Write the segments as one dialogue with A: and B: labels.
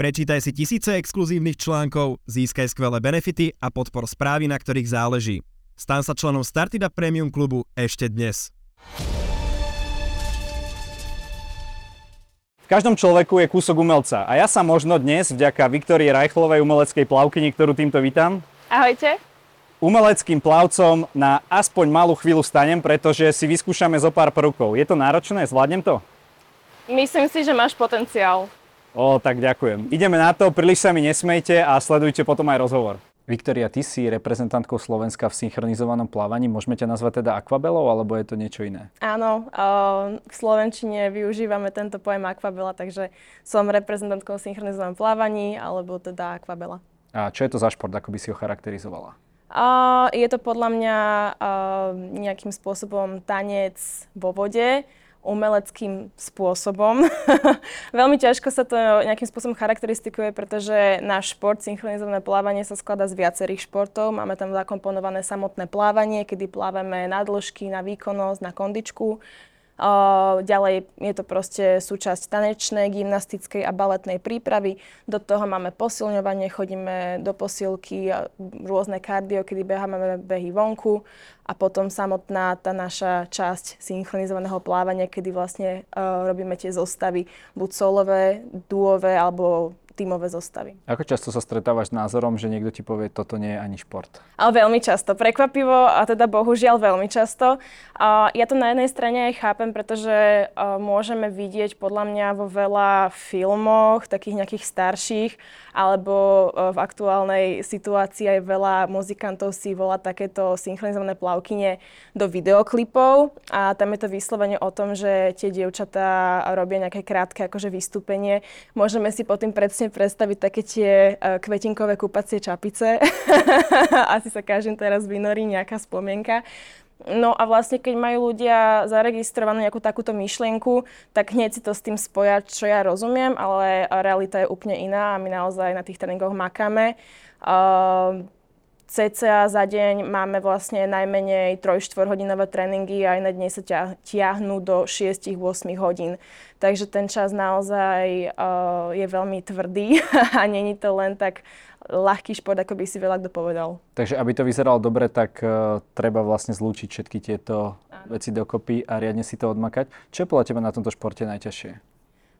A: Prečítaj si tisíce exkluzívnych článkov, získaj skvelé benefity a podpor správy, na ktorých záleží. Stan sa členom Startida Premium klubu ešte dnes.
B: V každom človeku je kúsok umelca a ja sa možno dnes vďaka Viktorii Rajchlovej umeleckej plavkyni, ktorú týmto vítam,
C: Ahojte.
B: umeleckým plavcom na aspoň malú chvíľu stanem, pretože si vyskúšame zo pár prvkov. Je to náročné? Zvládnem to?
C: Myslím si, že máš potenciál.
B: O, tak ďakujem. Ideme na to, príliš sa mi nesmejte a sledujte potom aj rozhovor. Viktoria, ty si reprezentantkou Slovenska v synchronizovanom plávaní. Môžeme ťa nazvať teda akvabelou, alebo je to niečo iné?
C: Áno, v Slovenčine využívame tento pojem akvabela, takže som reprezentantkou v synchronizovanom plávaní, alebo teda akvabela.
B: A čo je to za šport, ako by si ho charakterizovala?
C: Je to podľa mňa nejakým spôsobom tanec vo vode, umeleckým spôsobom. Veľmi ťažko sa to nejakým spôsobom charakteristikuje, pretože náš šport, synchronizované plávanie, sa skladá z viacerých športov. Máme tam zakomponované samotné plávanie, kedy plávame na dĺžky, na výkonnosť, na kondičku. Ďalej je to proste súčasť tanečnej, gymnastickej a baletnej prípravy. Do toho máme posilňovanie, chodíme do posilky, rôzne kardio, kedy beháme behy vonku a potom samotná tá naša časť synchronizovaného plávania, kedy vlastne robíme tie zostavy buď solové, duové alebo tímové zostavy.
B: Ako často sa stretávaš s názorom, že niekto ti povie, toto nie je ani šport?
C: Ale veľmi často. Prekvapivo a teda bohužiaľ veľmi často. A ja to na jednej strane aj chápem, pretože môžeme vidieť podľa mňa vo veľa filmoch, takých nejakých starších, alebo v aktuálnej situácii aj veľa muzikantov si volá takéto synchronizované plavkyne do videoklipov a tam je to vyslovene o tom, že tie dievčatá robia nejaké krátke akože vystúpenie. Môžeme si potom presne predstaviť také tie uh, kvetinkové kúpacie čapice. Asi sa každým teraz vynorí nejaká spomienka. No a vlastne, keď majú ľudia zaregistrovanú nejakú takúto myšlienku, tak hneď si to s tým spoja, čo ja rozumiem, ale realita je úplne iná a my naozaj na tých tréningoch makáme. Uh, cca za deň máme vlastne najmenej 3-4 hodinové tréningy a iné dni sa tiahnu do 6-8 hodín. Takže ten čas naozaj uh, je veľmi tvrdý a není to len tak ľahký šport, ako by si veľa kto povedal.
B: Takže aby to vyzeralo dobre, tak uh, treba vlastne zlúčiť všetky tieto Áno. veci dokopy a riadne si to odmakať. Čo je podľa teba na tomto športe najťažšie?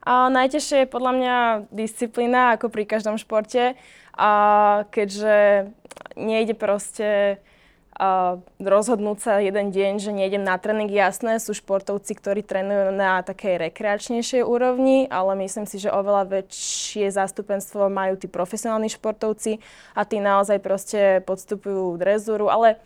C: A najťažšie je podľa mňa disciplína, ako pri každom športe. A keďže nejde proste uh, rozhodnúť sa jeden deň, že nejdem na tréning. Jasné, sú športovci, ktorí trénujú na takej rekreačnejšej úrovni, ale myslím si, že oveľa väčšie zástupenstvo majú tí profesionálni športovci a tí naozaj proste podstupujú drezúru, ale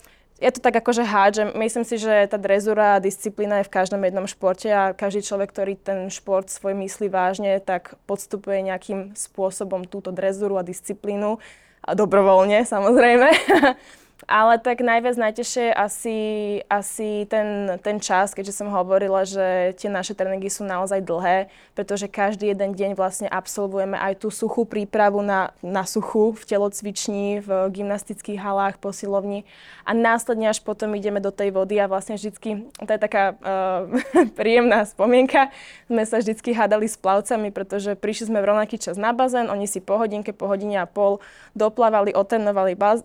C: ja to tak akože hádžem. Myslím si, že tá drezura a disciplína je v každom jednom športe a každý človek, ktorý ten šport svoj myslí vážne, tak podstupuje nejakým spôsobom túto drezuru a disciplínu. A dobrovoľne, samozrejme. Ale tak najviac najtežšie je asi, asi ten, ten čas, keďže som hovorila, že tie naše tréningy sú naozaj dlhé, pretože každý jeden deň vlastne absolvujeme aj tú suchú prípravu na, na suchu v telocvični, v gymnastických halách, posilovni. A následne až potom ideme do tej vody a vlastne vždycky, to je taká uh, príjemná spomienka, sme sa vždycky hádali s plavcami, pretože prišli sme v rovnaký čas na bazén, oni si po hodinke, po hodine a pol doplávali, otenovali baz-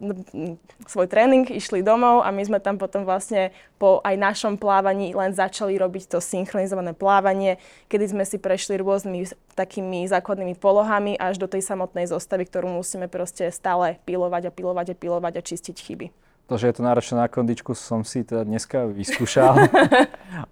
C: svoj tréning, išli domov a my sme tam potom vlastne po aj našom plávaní len začali robiť to synchronizované plávanie, kedy sme si prešli rôznymi takými základnými polohami až do tej samotnej zostavy, ktorú musíme proste stále pilovať a pilovať a pilovať a čistiť chyby.
B: To, že je to náročné na kondičku, som si teda dneska vyskúšal.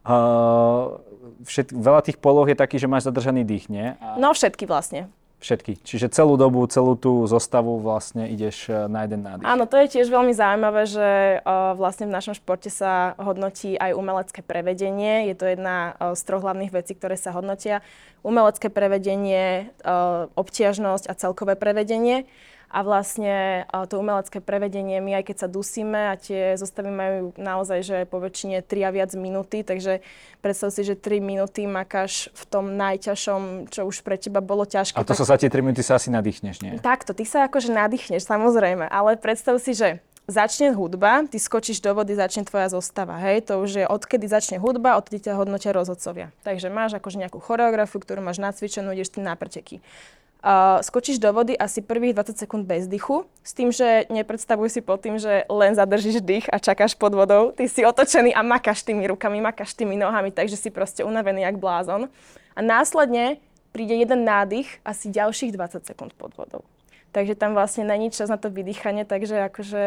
B: uh, všet, veľa tých poloh je taký, že máš zadržaný dých, nie?
C: A... No všetky vlastne.
B: Všetky. Čiže celú dobu, celú tú zostavu vlastne ideš e, na jeden nádych.
C: Áno, to je tiež veľmi zaujímavé, že uh, vlastne v našom športe sa hodnotí aj umelecké prevedenie. Je to jedna uh, z troch hlavných vecí, ktoré sa hodnotia. Umelecké prevedenie, obtiažnosť a celkové prevedenie a vlastne to umelecké prevedenie, my aj keď sa dusíme a tie zostavy majú naozaj, že po väčšine 3 a viac minúty, takže predstav si, že 3 minúty makáš v tom najťažšom, čo už pre teba bolo ťažké.
B: A to
C: tak...
B: sa za tie 3 minúty sa asi nadýchneš, nie?
C: Takto, ty sa akože nadýchneš, samozrejme, ale predstav si, že začne hudba, ty skočíš do vody, začne tvoja zostava, hej, to už je odkedy začne hudba, odkedy ťa hodnotia rozhodcovia. Takže máš akože nejakú choreografiu, ktorú máš nacvičenú, ideš ty na preteky Skočíš do vody asi prvých 20 sekúnd bez dychu, s tým, že nepredstavuj si pod tým, že len zadržíš dých a čakáš pod vodou. Ty si otočený a makáš tými rukami, makáš tými nohami, takže si proste unavený jak blázon. A následne príde jeden nádych asi ďalších 20 sekúnd pod vodou. Takže tam vlastne není čas na to vydýchanie, takže akože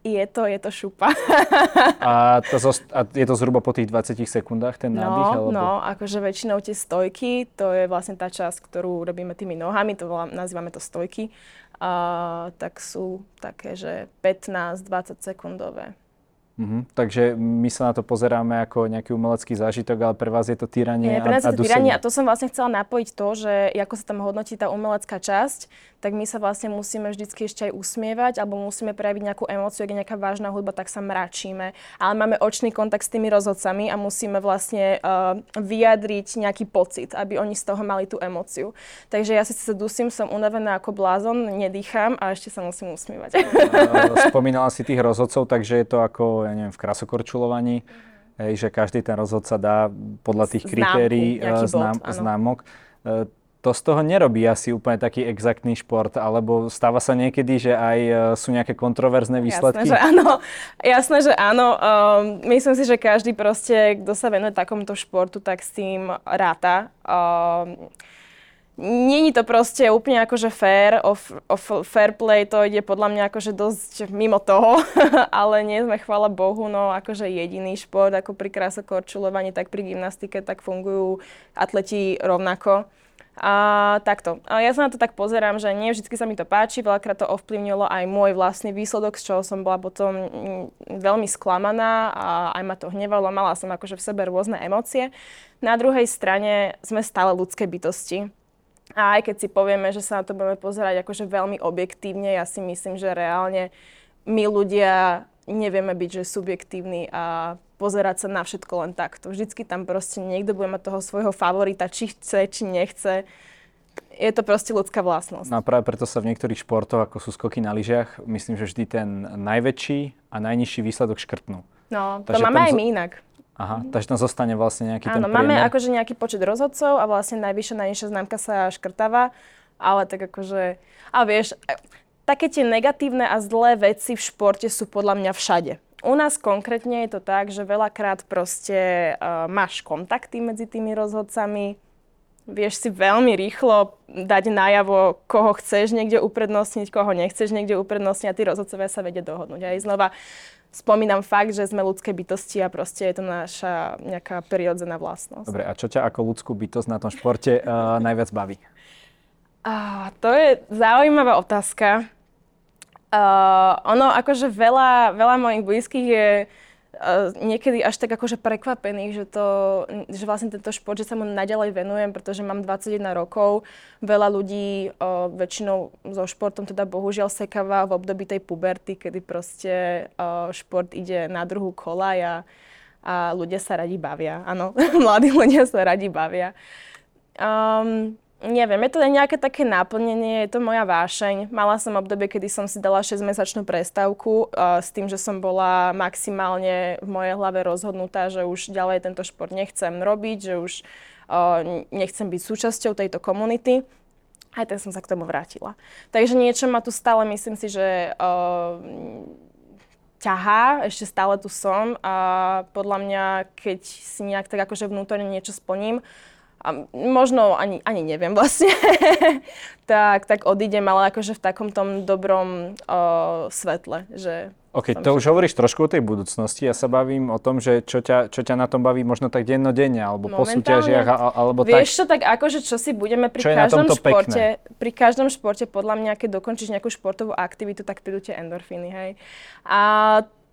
C: je to, je to šupa.
B: a, to zo, a je to zhruba po tých 20 sekundách ten nádych?
C: No, alebo... no, akože väčšinou tie stojky, to je vlastne tá časť, ktorú robíme tými nohami, to volá, nazývame to stojky, a, tak sú také, že 15-20 sekundové.
B: Uh-huh. Takže my sa na to pozeráme ako nejaký umelecký zážitok, ale pre vás je to týranie
C: Nie, pre nás a, je to týranie a to som vlastne chcela napojiť to, že ako sa tam hodnotí tá umelecká časť, tak my sa vlastne musíme vždycky ešte aj usmievať alebo musíme prejaviť nejakú emóciu, ak je nejaká vážna hudba, tak sa mračíme. Ale máme očný kontakt s tými rozhodcami a musíme vlastne uh, vyjadriť nejaký pocit, aby oni z toho mali tú emóciu. Takže ja si sa dusím, som unavená ako blázon, nedýcham a ešte sa musím usmievať.
B: Spomínala si tých rozhodcov, takže je to ako, ja neviem, v krasokorčulovaní. Hej, že každý ten rozhodca dá podľa tých Známku, kritérií eh, znám, známok. Eh, to z toho nerobí asi úplne taký exaktný šport, alebo stáva sa niekedy, že aj e, sú nejaké kontroverzné výsledky?
C: Jasné, že áno. Jasné, že áno. Um, myslím si, že každý proste, kto sa venuje takomto športu, tak s tým ráta. Um, Není to proste úplne akože fair, o, o fair play to ide podľa mňa akože dosť mimo toho, ale nie sme, chvála Bohu, no akože jediný šport, ako pri krásokorčulovaní, tak pri gymnastike, tak fungujú atleti rovnako. A takto. A ja sa na to tak pozerám, že nie vždy sa mi to páči, veľakrát to ovplyvnilo aj môj vlastný výsledok, z čoho som bola potom mm, veľmi sklamaná a aj ma to hnevalo, mala som akože v sebe rôzne emócie. Na druhej strane sme stále ľudské bytosti. A aj keď si povieme, že sa na to budeme pozerať akože veľmi objektívne, ja si myslím, že reálne my ľudia nevieme byť že subjektívni a pozerať sa na všetko len takto. Vždycky tam proste niekto bude mať toho svojho favorita, či chce, či nechce. Je to proste ľudská vlastnosť.
B: No a práve preto sa v niektorých športoch, ako sú skoky na lyžiach, myslím, že vždy ten najväčší a najnižší výsledok škrtnú.
C: No, Takže to máme aj my inak.
B: Aha, takže tam zostane vlastne nejaký
C: Áno,
B: ten
C: máme akože nejaký počet rozhodcov a vlastne najvyššia, najnižšia známka sa škrtáva, ale tak akože, a vieš, také tie negatívne a zlé veci v športe sú podľa mňa všade. U nás konkrétne je to tak, že veľakrát proste uh, máš kontakty medzi tými rozhodcami, vieš si veľmi rýchlo dať najavo, koho chceš niekde uprednostniť, koho nechceš niekde uprednostniť a tí rozhodcovia sa vedia dohodnúť. Aj znova spomínam fakt, že sme ľudské bytosti a proste je to naša nejaká prirodzená vlastnosť.
B: Dobre, a čo ťa ako ľudskú bytosť na tom športe uh, najviac baví?
C: Uh, to je zaujímavá otázka. Uh, ono, akože veľa, veľa mojich blízkych je uh, niekedy až tak akože prekvapených, že, to, že vlastne tento šport, že sa mu naďalej venujem, pretože mám 21 rokov. Veľa ľudí uh, väčšinou so športom teda bohužiaľ sekáva v období tej puberty, kedy proste uh, šport ide na druhú kola a, a ľudia sa radi bavia. Áno, mladí ľudia sa radi bavia. Um, Neviem, je to nejaké také náplnenie, je to moja vášeň. Mala som obdobie, kedy som si dala 6-mesačnú prestávku uh, s tým, že som bola maximálne v mojej hlave rozhodnutá, že už ďalej tento šport nechcem robiť, že už uh, nechcem byť súčasťou tejto komunity. Aj tak som sa k tomu vrátila. Takže niečo ma tu stále, myslím si, že uh, ťahá, ešte stále tu som a podľa mňa, keď si nejak tak akože vnútorne niečo splním, a možno ani, ani neviem vlastne, tak, tak odídem, ale akože v takom tom dobrom uh, svetle, že
B: OK, to už hovoríš trošku o tej budúcnosti. Ja sa bavím o tom, že čo ťa, čo ťa na tom baví možno tak dennodenne, alebo po súťažiach, alebo
C: Vieš tak. Vieš čo, tak akože čo si budeme pri každom športe, pekné? pri každom športe, podľa mňa, keď dokončíš nejakú športovú aktivitu, tak prídu tie endorfíny, hej. A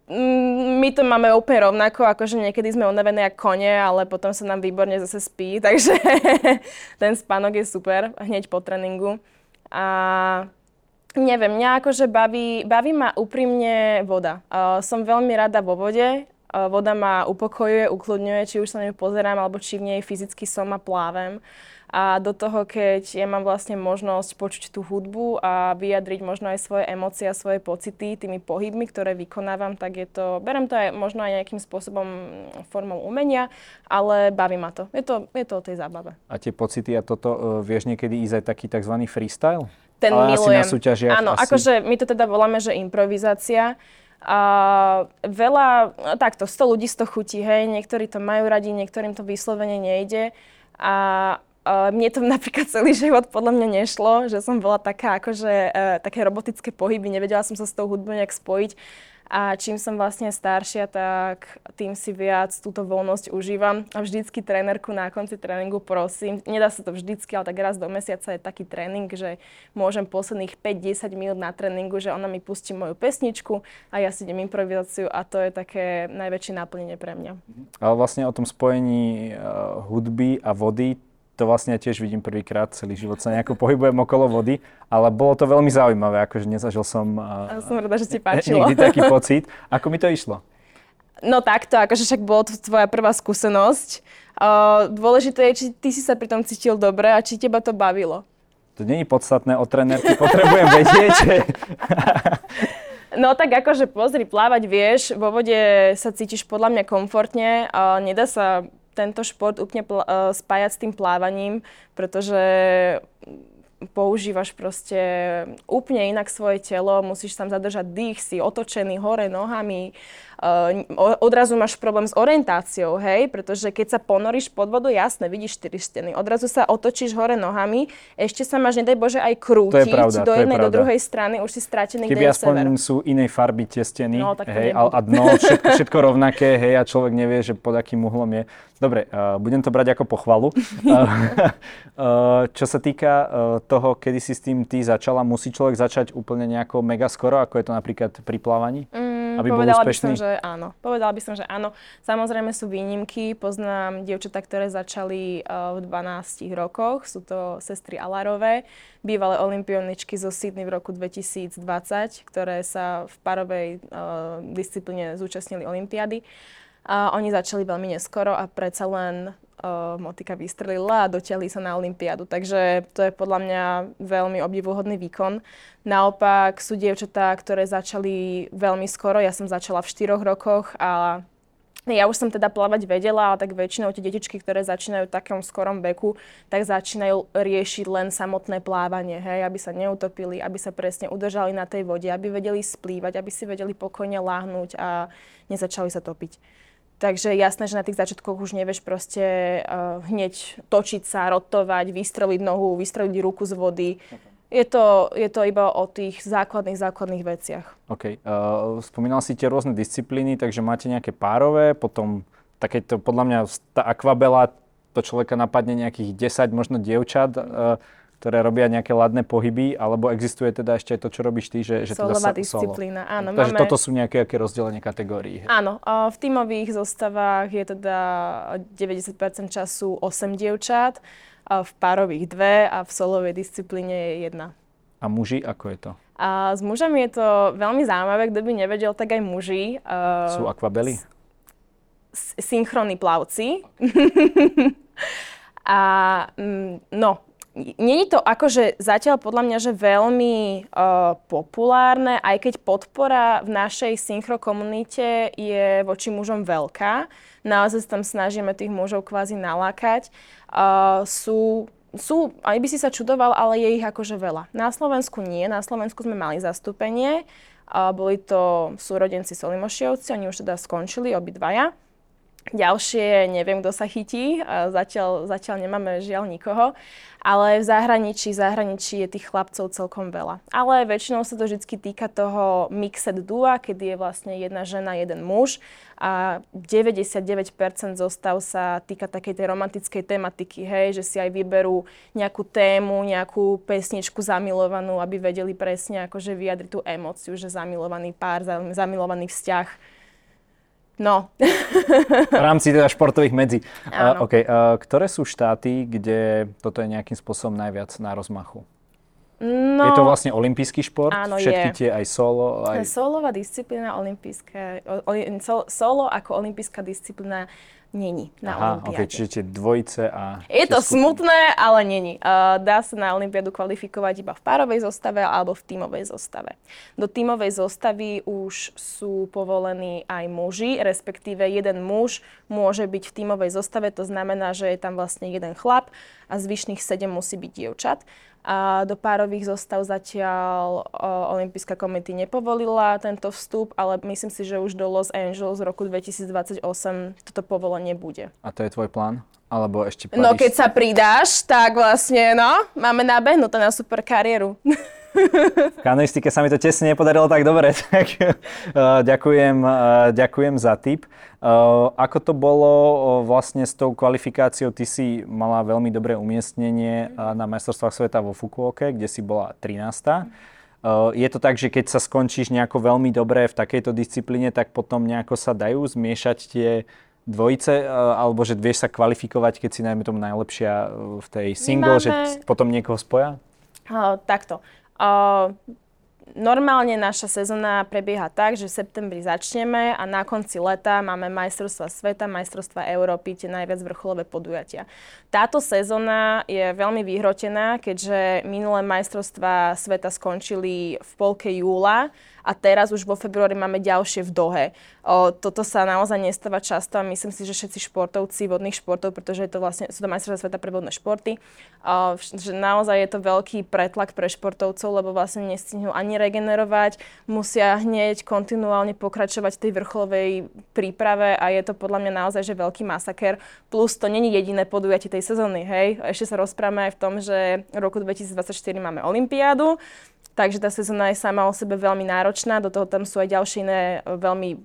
C: my to máme úplne rovnako, akože niekedy sme unavené ako kone, ale potom sa nám výborne zase spí, takže ten spánok je super hneď po tréningu. A neviem, mňa akože baví, baví ma úprimne voda. Uh, som veľmi rada vo vode, voda ma upokojuje, ukludňuje, či už sa na ňu pozerám, alebo či v nej fyzicky som a plávem. A do toho, keď ja mám vlastne možnosť počuť tú hudbu a vyjadriť možno aj svoje emócie a svoje pocity tými pohybmi, ktoré vykonávam, tak je to, berem to aj možno aj nejakým spôsobom formou umenia, ale baví ma to. Je to, je to o tej zábave.
B: A tie pocity a toto, uh, vieš niekedy ísť aj taký tzv. freestyle?
C: Ten ale milujem.
B: Asi na súťažiach.
C: Áno, asi... akože my to teda voláme, že improvizácia. A veľa, takto, 100 ľudí 100 chutí, hej, niektorí to majú radi, niektorým to vyslovene nejde. A Uh, mne to napríklad celý život podľa mňa nešlo, že som bola taká akože uh, také robotické pohyby, nevedela som sa s tou hudbou nejak spojiť. A čím som vlastne staršia, tak tým si viac túto voľnosť užívam. A vždycky trénerku na konci tréningu prosím, nedá sa to vždycky, ale tak raz do mesiaca je taký tréning, že môžem posledných 5-10 minút na tréningu, že ona mi pustí moju pesničku a ja si idem improvizáciu a to je také najväčšie naplnenie pre mňa.
B: Ale vlastne o tom spojení uh, hudby a vody, to vlastne ja tiež vidím prvýkrát, celý život sa nejako pohybujem okolo vody, ale bolo to veľmi zaujímavé, akože nezažil som...
C: Uh, som rada, že ti páčilo.
B: Nikdy taký pocit. Ako mi to išlo?
C: No takto, akože však bolo to tvoja prvá skúsenosť. Uh, dôležité je, či ty si sa pri tom cítil dobre a či teba to bavilo.
B: To je podstatné, o trénerky potrebujem vedieť.
C: No tak akože pozri, plávať vieš, vo vode sa cítiš podľa mňa komfortne, a nedá sa tento šport úplne pl- uh, spájať s tým plávaním, pretože používaš proste úplne inak svoje telo, musíš tam zadržať dých, si otočený hore nohami, odrazu máš problém s orientáciou, hej, pretože keď sa ponoríš pod vodu, jasne, vidíš štyri steny, odrazu sa otočíš hore nohami, ešte sa máš, nedaj Bože, aj krútiť pravda, do jednej, do druhej strany, už si stratený,
B: Keby aspoň sever. sú inej farby tie steny, no, hej, a, a dno, všetko, všetko rovnaké, hej, a človek nevie, že pod akým uhlom je. Dobre, uh, budem to brať ako pochvalu. uh, čo sa týka uh, toho, kedy si s tým ty začala, musí človek začať úplne nejako mega skoro, ako je to napríklad pri plávaní?
C: Mm, aby bol úspešný? By som, že áno. Povedala by som, že áno. Samozrejme sú výnimky. Poznám dievčatá, ktoré začali uh, v 12 rokoch. Sú to sestry Alarové, bývalé olimpioničky zo Sydney v roku 2020, ktoré sa v parovej uh, disciplíne zúčastnili olympiády. A oni začali veľmi neskoro a predsa len uh, motika vystrelila a dotiahli sa na Olympiádu. Takže to je podľa mňa veľmi obdivuhodný výkon. Naopak sú dievčatá, ktoré začali veľmi skoro. Ja som začala v 4 rokoch a ja už som teda plávať vedela, ale tak väčšinou tie detičky, ktoré začínajú v takom skorom veku, tak začínajú riešiť len samotné plávanie, hej, aby sa neutopili, aby sa presne udržali na tej vode, aby vedeli splývať, aby si vedeli pokojne láhnuť a nezačali sa topiť. Takže jasné, že na tých začiatkoch už nevieš proste uh, hneď točiť sa, rotovať, vystreliť nohu, vystreliť ruku z vody. Je to, je to iba o tých základných, základných veciach.
B: OK. Uh, spomínal si tie rôzne disciplíny, takže máte nejaké párové, potom takéto, podľa mňa, tá akvabela, to človeka napadne nejakých 10 možno dievčat. Uh, ktoré robia nejaké ladné pohyby, alebo existuje teda ešte aj to, čo robíš ty, že, že teda
C: disciplína, solo. áno.
B: Takže máme... toto sú nejaké aké rozdelenie kategórií.
C: Áno, v tímových zostavách je teda 90% času 8 dievčat, v párových dve a v solovej disciplíne je jedna.
B: A muži, ako je to?
C: A s mužami je to veľmi zaujímavé, kto by nevedel, tak aj muži.
B: Sú akvabely?
C: Synchronní plavci. a mm, no, Není to akože zatiaľ podľa mňa, že veľmi uh, populárne, aj keď podpora v našej synchro komunite je voči mužom veľká. Naozaj tam snažíme tých mužov kvázi nalákať. Uh, sú sú, aj by si sa čudoval, ale je ich akože veľa. Na Slovensku nie, na Slovensku sme mali zastúpenie. Uh, boli to súrodenci Solimošievci, oni už teda skončili obidvaja. Ďalšie, neviem, kto sa chytí, zatiaľ, zatiaľ nemáme žiaľ nikoho, ale v zahraničí, zahraničí je tých chlapcov celkom veľa. Ale väčšinou sa to vždy týka toho mixed dua, kedy je vlastne jedna žena, jeden muž a 99% zostav sa týka takej tej romantickej tematiky, hej, že si aj vyberú nejakú tému, nejakú pesničku zamilovanú, aby vedeli presne akože vyjadriť tú emóciu, že zamilovaný pár, zamilovaný vzťah No.
B: v rámci teda športových medzi. Uh, okay. uh, ktoré sú štáty, kde toto je nejakým spôsobom najviac na rozmachu? No, je to vlastne olimpijský šport?
C: Áno,
B: Všetky
C: je.
B: tie aj solo? Aj...
C: Solová disciplína olimpijská. Solo ako olimpijská disciplína není na
B: Aha,
C: Olympiáde.
B: Okay, čiže tie dvojice a...
C: Je to
B: skupiny.
C: smutné, ale není. Uh, dá sa na Olympiádu kvalifikovať iba v párovej zostave alebo v tímovej zostave. Do tímovej zostavy už sú povolení aj muži, respektíve jeden muž môže byť v tímovej zostave, to znamená, že je tam vlastne jeden chlap a zvyšných sedem musí byť dievčat. A do párových zostav zatiaľ Olympijská komity nepovolila tento vstup, ale myslím si, že už do Los Angeles v roku 2028 toto povolenie bude.
B: A to je tvoj plán? Alebo ešte Paríž?
C: No keď sa pridáš, tak vlastne, no, máme nabehnuté na super kariéru.
B: V kanoistike sa mi to tesne nepodarilo tak dobre, tak uh, ďakujem, uh, ďakujem za tip. Uh, ako to bolo vlastne s tou kvalifikáciou? Ty si mala veľmi dobré umiestnenie na majstrovstvách sveta vo Fukuoke, kde si bola 13. Uh, je to tak, že keď sa skončíš nejako veľmi dobre v takejto disciplíne, tak potom nejako sa dajú zmiešať tie dvojice, alebo že vieš sa kvalifikovať, keď si najmä tomu najlepšia v tej single, máme... že potom niekoho spoja?
C: Uh, takto. Uh, normálne naša sezóna prebieha tak, že v septembri začneme a na konci leta máme majstrovstva sveta, majstrovstva Európy, tie najviac vrcholové podujatia. Táto sezóna je veľmi vyhrotená, keďže minulé majstrovstva sveta skončili v polke júla a teraz už vo februári máme ďalšie v Dohe. O, toto sa naozaj nestáva často a myslím si, že všetci športovci vodných športov, pretože je to vlastne, sú to majstrovstvá sveta pre vodné športy, o, že naozaj je to veľký pretlak pre športovcov, lebo vlastne nestihnú ani regenerovať, musia hneď kontinuálne pokračovať v tej vrcholovej príprave a je to podľa mňa naozaj že veľký masaker. Plus to není jediné podujatie tej sezóny, hej. Ešte sa rozprávame aj v tom, že v roku 2024 máme Olympiádu, Takže tá sezóna je sama o sebe veľmi náročná, do toho tam sú aj ďalšie iné e, veľmi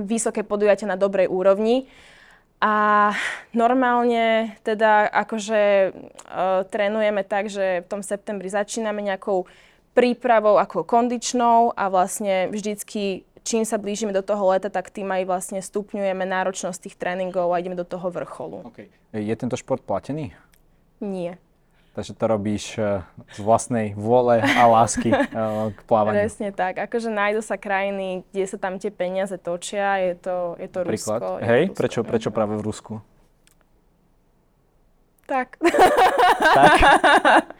C: vysoké podujatia na dobrej úrovni. A normálne teda akože uh, trénujeme tak, že v tom septembri začíname nejakou prípravou ako kondičnou a vlastne vždycky čím sa blížime do toho leta, tak tým aj vlastne stupňujeme náročnosť tých tréningov a ideme do toho vrcholu.
B: Okay. Je tento šport platený?
C: Nie.
B: Takže to robíš e, z vlastnej vôle a lásky e, k plávaniu.
C: Presne tak. Akože nájdu sa krajiny, kde sa tam tie peniaze točia. Je to, je to
B: Príklad.
C: Rusko.
B: Hej,
C: to Rusko,
B: prečo, prečo práve v Rusku?
C: Tak.
B: tak?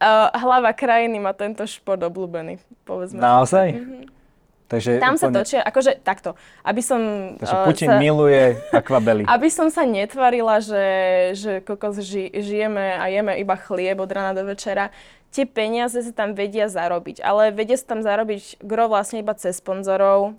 C: uh, hlava krajiny má tento šport obľúbený, povedzme.
B: Naozaj? Mm-hmm.
C: Takže Tam úplne... sa točia, akože takto, aby som...
B: Takže Putin uh, sa, miluje akvabely.
C: Aby som sa netvarila, že, že kokos ži, žijeme a jeme iba chlieb od rana do večera tie peniaze sa tam vedia zarobiť, ale vedia sa tam zarobiť gro vlastne iba cez sponzorov,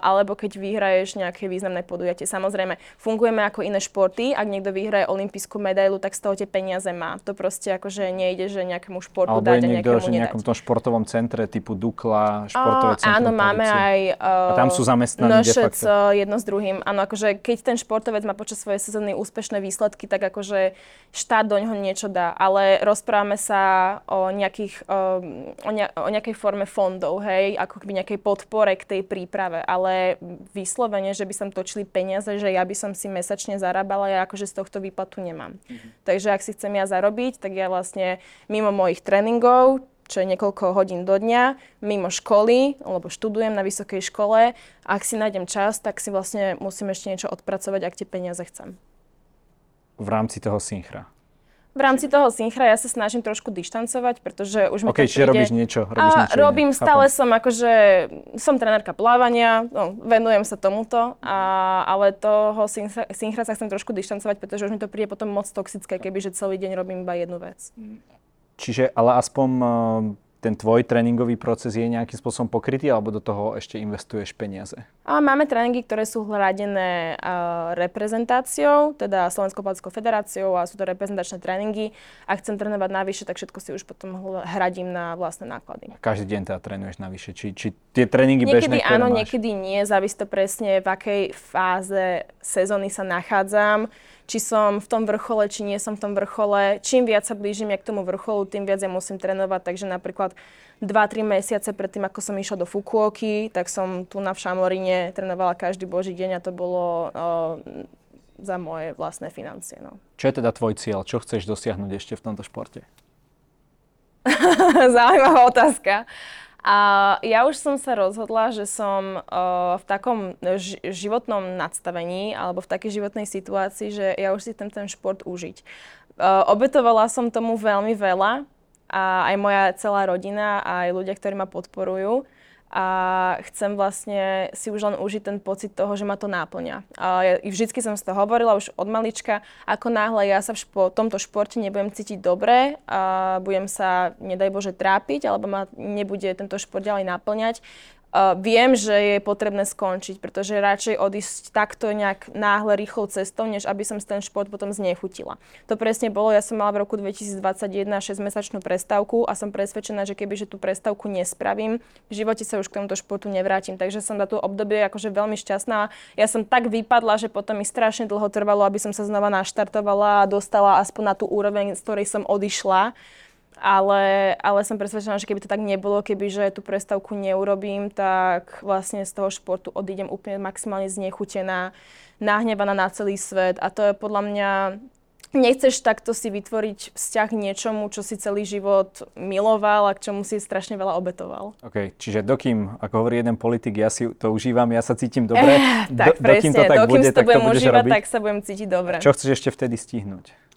C: alebo keď vyhraješ nejaké významné podujatie. Samozrejme, fungujeme ako iné športy, ak niekto vyhraje olimpijskú medailu, tak z toho tie peniaze má. To proste akože nejde, že nejakému športu
B: alebo
C: dať
B: a
C: nejakému
B: že
C: nedať.
B: nejakom tom športovom centre typu Dukla, športové centrum
C: Áno, máme aj...
B: Uh, a tam sú zamestnaní
C: de facto. jedno s druhým. Áno, akože keď ten športovec má počas svojej sezóny úspešné výsledky, tak akože štát do neho niečo dá. Ale rozprávame sa o nejakých, um, o, ne, o nejakej forme fondov, hej, ako keby nejakej podpore k tej príprave, ale vyslovene, že by som točili peniaze, že ja by som si mesačne zarábala, ja akože z tohto výplatu nemám. Mm-hmm. Takže ak si chcem ja zarobiť, tak ja vlastne mimo mojich tréningov, čo je niekoľko hodín do dňa, mimo školy, lebo študujem na vysokej škole. Ak si nájdem čas, tak si vlastne musím ešte niečo odpracovať, ak tie peniaze chcem.
B: V rámci toho synchra?
C: V rámci toho synchra ja sa snažím trošku dištancovať, pretože už mi
B: okay,
C: to príde...
B: robíš niečo, robíš
C: a
B: niečo
C: robím,
B: iné.
C: stále Chápem. som akože, som trenérka plávania, no, venujem sa tomuto, a, ale toho synchra, synchra sa chcem trošku dištancovať, pretože už mi to príde potom moc toxické, kebyže celý deň robím iba jednu vec.
B: Čiže, ale aspoň ten tvoj tréningový proces je nejakým spôsobom pokrytý alebo do toho ešte investuješ peniaze?
C: A máme tréningy, ktoré sú hradené reprezentáciou, teda Slovenskou platickou federáciou a sú to reprezentačné tréningy. Ak chcem trénovať navyše, tak všetko si už potom hradím na vlastné náklady.
B: Každý deň teda trénuješ navyše? Či, či tie tréningy
C: niekedy
B: bežné,
C: áno,
B: máš?
C: niekedy nie, závisí to presne, v akej fáze sezóny sa nachádzam či som v tom vrchole, či nie som v tom vrchole. Čím viac sa blížim ja k tomu vrcholu, tým viac ja musím trénovať. Takže napríklad 2-3 mesiace predtým, ako som išla do Fukuoky, tak som tu na Šamorine trénovala každý boží deň a to bolo uh, za moje vlastné financie. No.
B: Čo je teda tvoj cieľ? Čo chceš dosiahnuť ešte v tomto športe?
C: Zaujímavá otázka. A ja už som sa rozhodla, že som uh, v takom životnom nadstavení alebo v takej životnej situácii, že ja už si chcem ten šport užiť. Uh, obetovala som tomu veľmi veľa a aj moja celá rodina aj ľudia, ktorí ma podporujú a chcem vlastne si už len užiť ten pocit toho, že ma to náplňa. A ja vždycky som si to hovorila už od malička, ako náhle ja sa v špo- tomto športe nebudem cítiť dobre a budem sa, nedaj Bože, trápiť, alebo ma nebude tento šport ďalej naplňať, Uh, viem, že je potrebné skončiť, pretože radšej odísť takto nejak náhle, rýchlou cestou, než aby som ten šport potom znechutila. To presne bolo, ja som mala v roku 2021 6-mesačnú prestávku a som presvedčená, že keby že tú prestávku nespravím, v živote sa už k tomuto športu nevrátim. Takže som na to obdobie akože veľmi šťastná. Ja som tak vypadla, že potom mi strašne dlho trvalo, aby som sa znova naštartovala a dostala aspoň na tú úroveň, z ktorej som odišla ale, ale som presvedčená, že keby to tak nebolo, keby že tú prestavku neurobím, tak vlastne z toho športu odídem úplne maximálne znechutená, nahnevaná na celý svet a to je podľa mňa nechceš takto si vytvoriť vzťah k niečomu, čo si celý život miloval a k čomu si strašne veľa obetoval.
B: OK, čiže dokým, ako hovorí jeden politik, ja si to užívam, ja sa cítim dobre,
C: eh, tak do, presne, dokým to tak dokým bude, to budem užívať, robiť. tak sa budem cítiť dobre.
B: Čo chceš ešte vtedy stihnúť?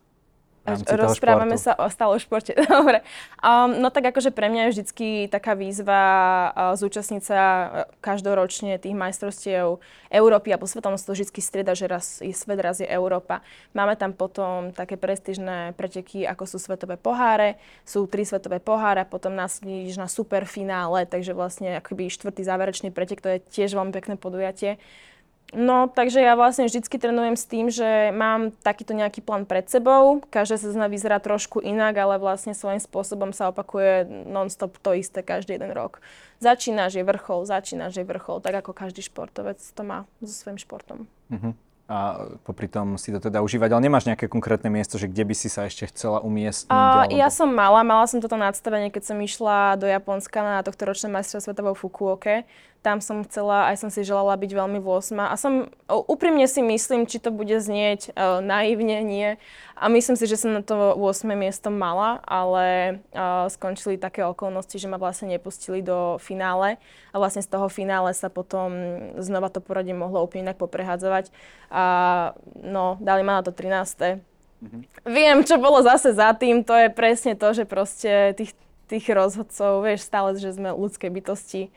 C: Rozprávame sa o, stále o športe. Dobre. Um, no tak akože pre mňa je vždycky taká výzva uh, zúčastniť sa uh, každoročne tých majstrovstiev Európy a po svetom sa to vždy strieda, že raz je svet, raz je Európa. Máme tam potom také prestížne preteky, ako sú svetové poháre. Sú tri svetové poháre potom nás ideš na superfinále, takže vlastne akoby štvrtý záverečný pretek, to je tiež veľmi pekné podujatie. No, takže ja vlastne vždycky trénujem s tým, že mám takýto nejaký plán pred sebou. Každá sezóna vyzerá trošku inak, ale vlastne svojím spôsobom sa opakuje non-stop to isté každý jeden rok. Začínaš je vrchol, začínaš je vrchol, tak ako každý športovec to má so svojím športom. Uh-huh
B: a popri tom si to teda užívať, ale nemáš nejaké konkrétne miesto, že kde by si sa ešte chcela umiestniť?
C: Uh, alebo... Ja som mala, mala som toto nadstavenie, keď som išla do Japonska na tohto ročné majstrovstvo sveta vo Fukuoke. Tam som chcela, aj som si želala byť veľmi v 8. A som, úprimne si myslím, či to bude znieť uh, naivne, nie. A myslím si, že som na to 8. miesto mala, ale uh, skončili také okolnosti, že ma vlastne nepustili do finále. A vlastne z toho finále sa potom znova to poradie mohlo úplne inak poprehádzovať. A no, dali ma na to 13. Mm-hmm. Viem, čo bolo zase za tým, to je presne to, že proste tých, tých rozhodcov, vieš, stále, že sme ľudské bytosti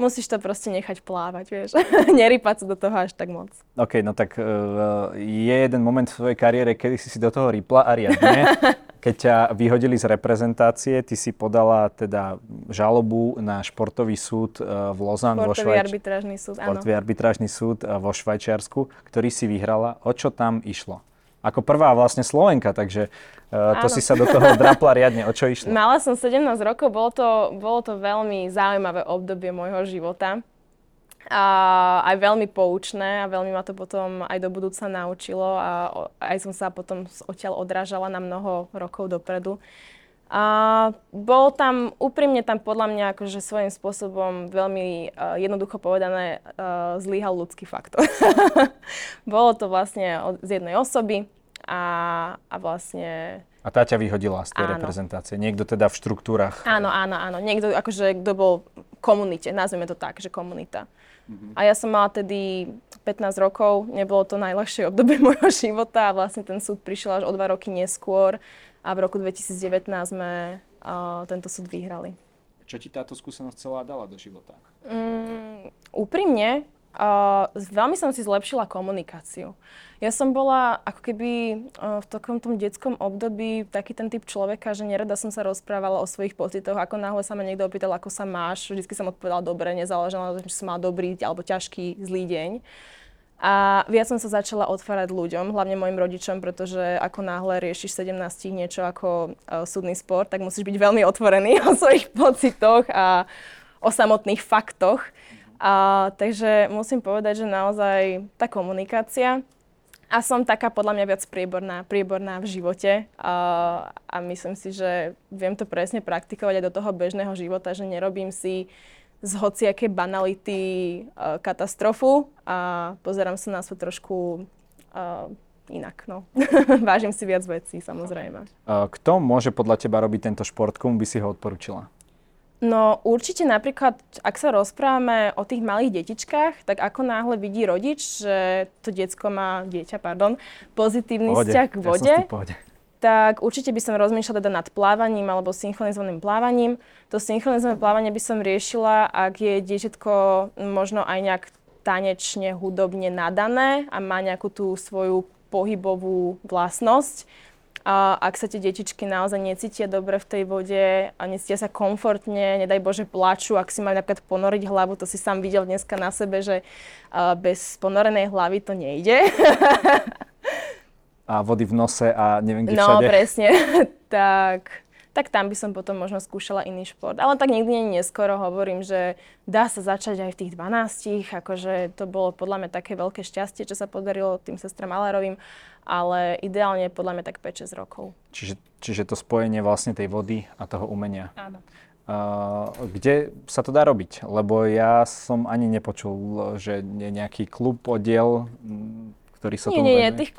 C: musíš to proste nechať plávať, vieš. Nerypať sa do toho až tak moc.
B: OK, no tak uh, je jeden moment v svojej kariére, kedy si si do toho rypla a riadne. Keď ťa vyhodili z reprezentácie, ty si podala teda žalobu na športový súd uh, v Lozan
C: vo Švajčiarsku. arbitrážny súd, áno.
B: Arbitrážny súd uh, vo Švajčiarsku, ktorý si vyhrala. O čo tam išlo? Ako prvá vlastne Slovenka, takže uh, to Áno. si sa do toho drapla riadne. O čo išlo?
C: Mala som 17 rokov, bolo to, bolo to veľmi zaujímavé obdobie môjho života. A aj veľmi poučné a veľmi ma to potom aj do budúca naučilo a aj som sa potom odtiaľ odrážala na mnoho rokov dopredu. A bol tam, úprimne tam podľa mňa akože svojím spôsobom veľmi uh, jednoducho povedané uh, zlíhal ľudský faktor. Bolo to vlastne od, z jednej osoby a, a vlastne...
B: A tá ťa vyhodila z tej áno. reprezentácie. Niekto teda v štruktúrach.
C: Áno, áno, áno. Niekto akože, kto bol v komunite, nazveme to tak, že komunita. Mm-hmm. A ja som mala tedy 15 rokov, nebolo to najľahšie obdobie môjho života a vlastne ten súd prišiel až o dva roky neskôr a v roku 2019 sme uh, tento súd vyhrali.
B: Čo ti táto skúsenosť celá dala do života?
C: Mm, úprimne, uh, veľmi som si zlepšila komunikáciu. Ja som bola ako keby uh, v takom tom detskom období taký ten typ človeka, že nerada som sa rozprávala o svojich pocitoch. Ako náhle sa ma niekto opýtal, ako sa máš, vždy som odpovedala dobre, nezáležalo na tom, či som mala dobrý alebo ťažký, zlý deň. A viac som sa začala otvárať ľuďom, hlavne mojim rodičom, pretože ako náhle riešiš 17 niečo ako uh, súdny spor, tak musíš byť veľmi otvorený o svojich pocitoch a o samotných faktoch. A, takže musím povedať, že naozaj tá komunikácia a som taká podľa mňa viac prieborná, prieborná v živote a, a myslím si, že viem to presne praktikovať aj do toho bežného života, že nerobím si z hociaké banality uh, katastrofu a pozerám sa na svet trošku uh, inak. No. Vážim si viac vecí, samozrejme.
B: Uh, kto môže podľa teba robiť tento šport? Komu by si ho odporúčila?
C: No určite napríklad, ak sa rozprávame o tých malých detičkách, tak ako náhle vidí rodič, že to diecko má, dieťa, pardon, pozitívny vzťah k vode, ja tak určite by som rozmýšľala teda nad plávaním alebo synchronizovaným plávaním. To synchronizované plávanie by som riešila, ak je dieťatko možno aj nejak tanečne, hudobne nadané a má nejakú tú svoju pohybovú vlastnosť a ak sa tie detičky naozaj necítia dobre v tej vode a necítia sa komfortne, nedaj Bože plaču, ak si majú napríklad ponoriť hlavu, to si sám videl dneska na sebe, že bez ponorenej hlavy to nejde.
B: a vody v nose a neviem kde
C: no,
B: všade.
C: No presne, tak tak tam by som potom možno skúšala iný šport. Ale tak nikdy nie neskoro hovorím, že dá sa začať aj v tých 12, akože to bolo podľa mňa také veľké šťastie, čo sa podarilo tým sestram Malárovým, ale ideálne podľa mňa tak 5-6 rokov.
B: Čiže, čiže to spojenie vlastne tej vody a toho umenia.
C: Áno.
B: Uh, kde sa to dá robiť? Lebo ja som ani nepočul, že je nejaký klub, oddiel, ktorý sa
C: nie, nie, nie, tých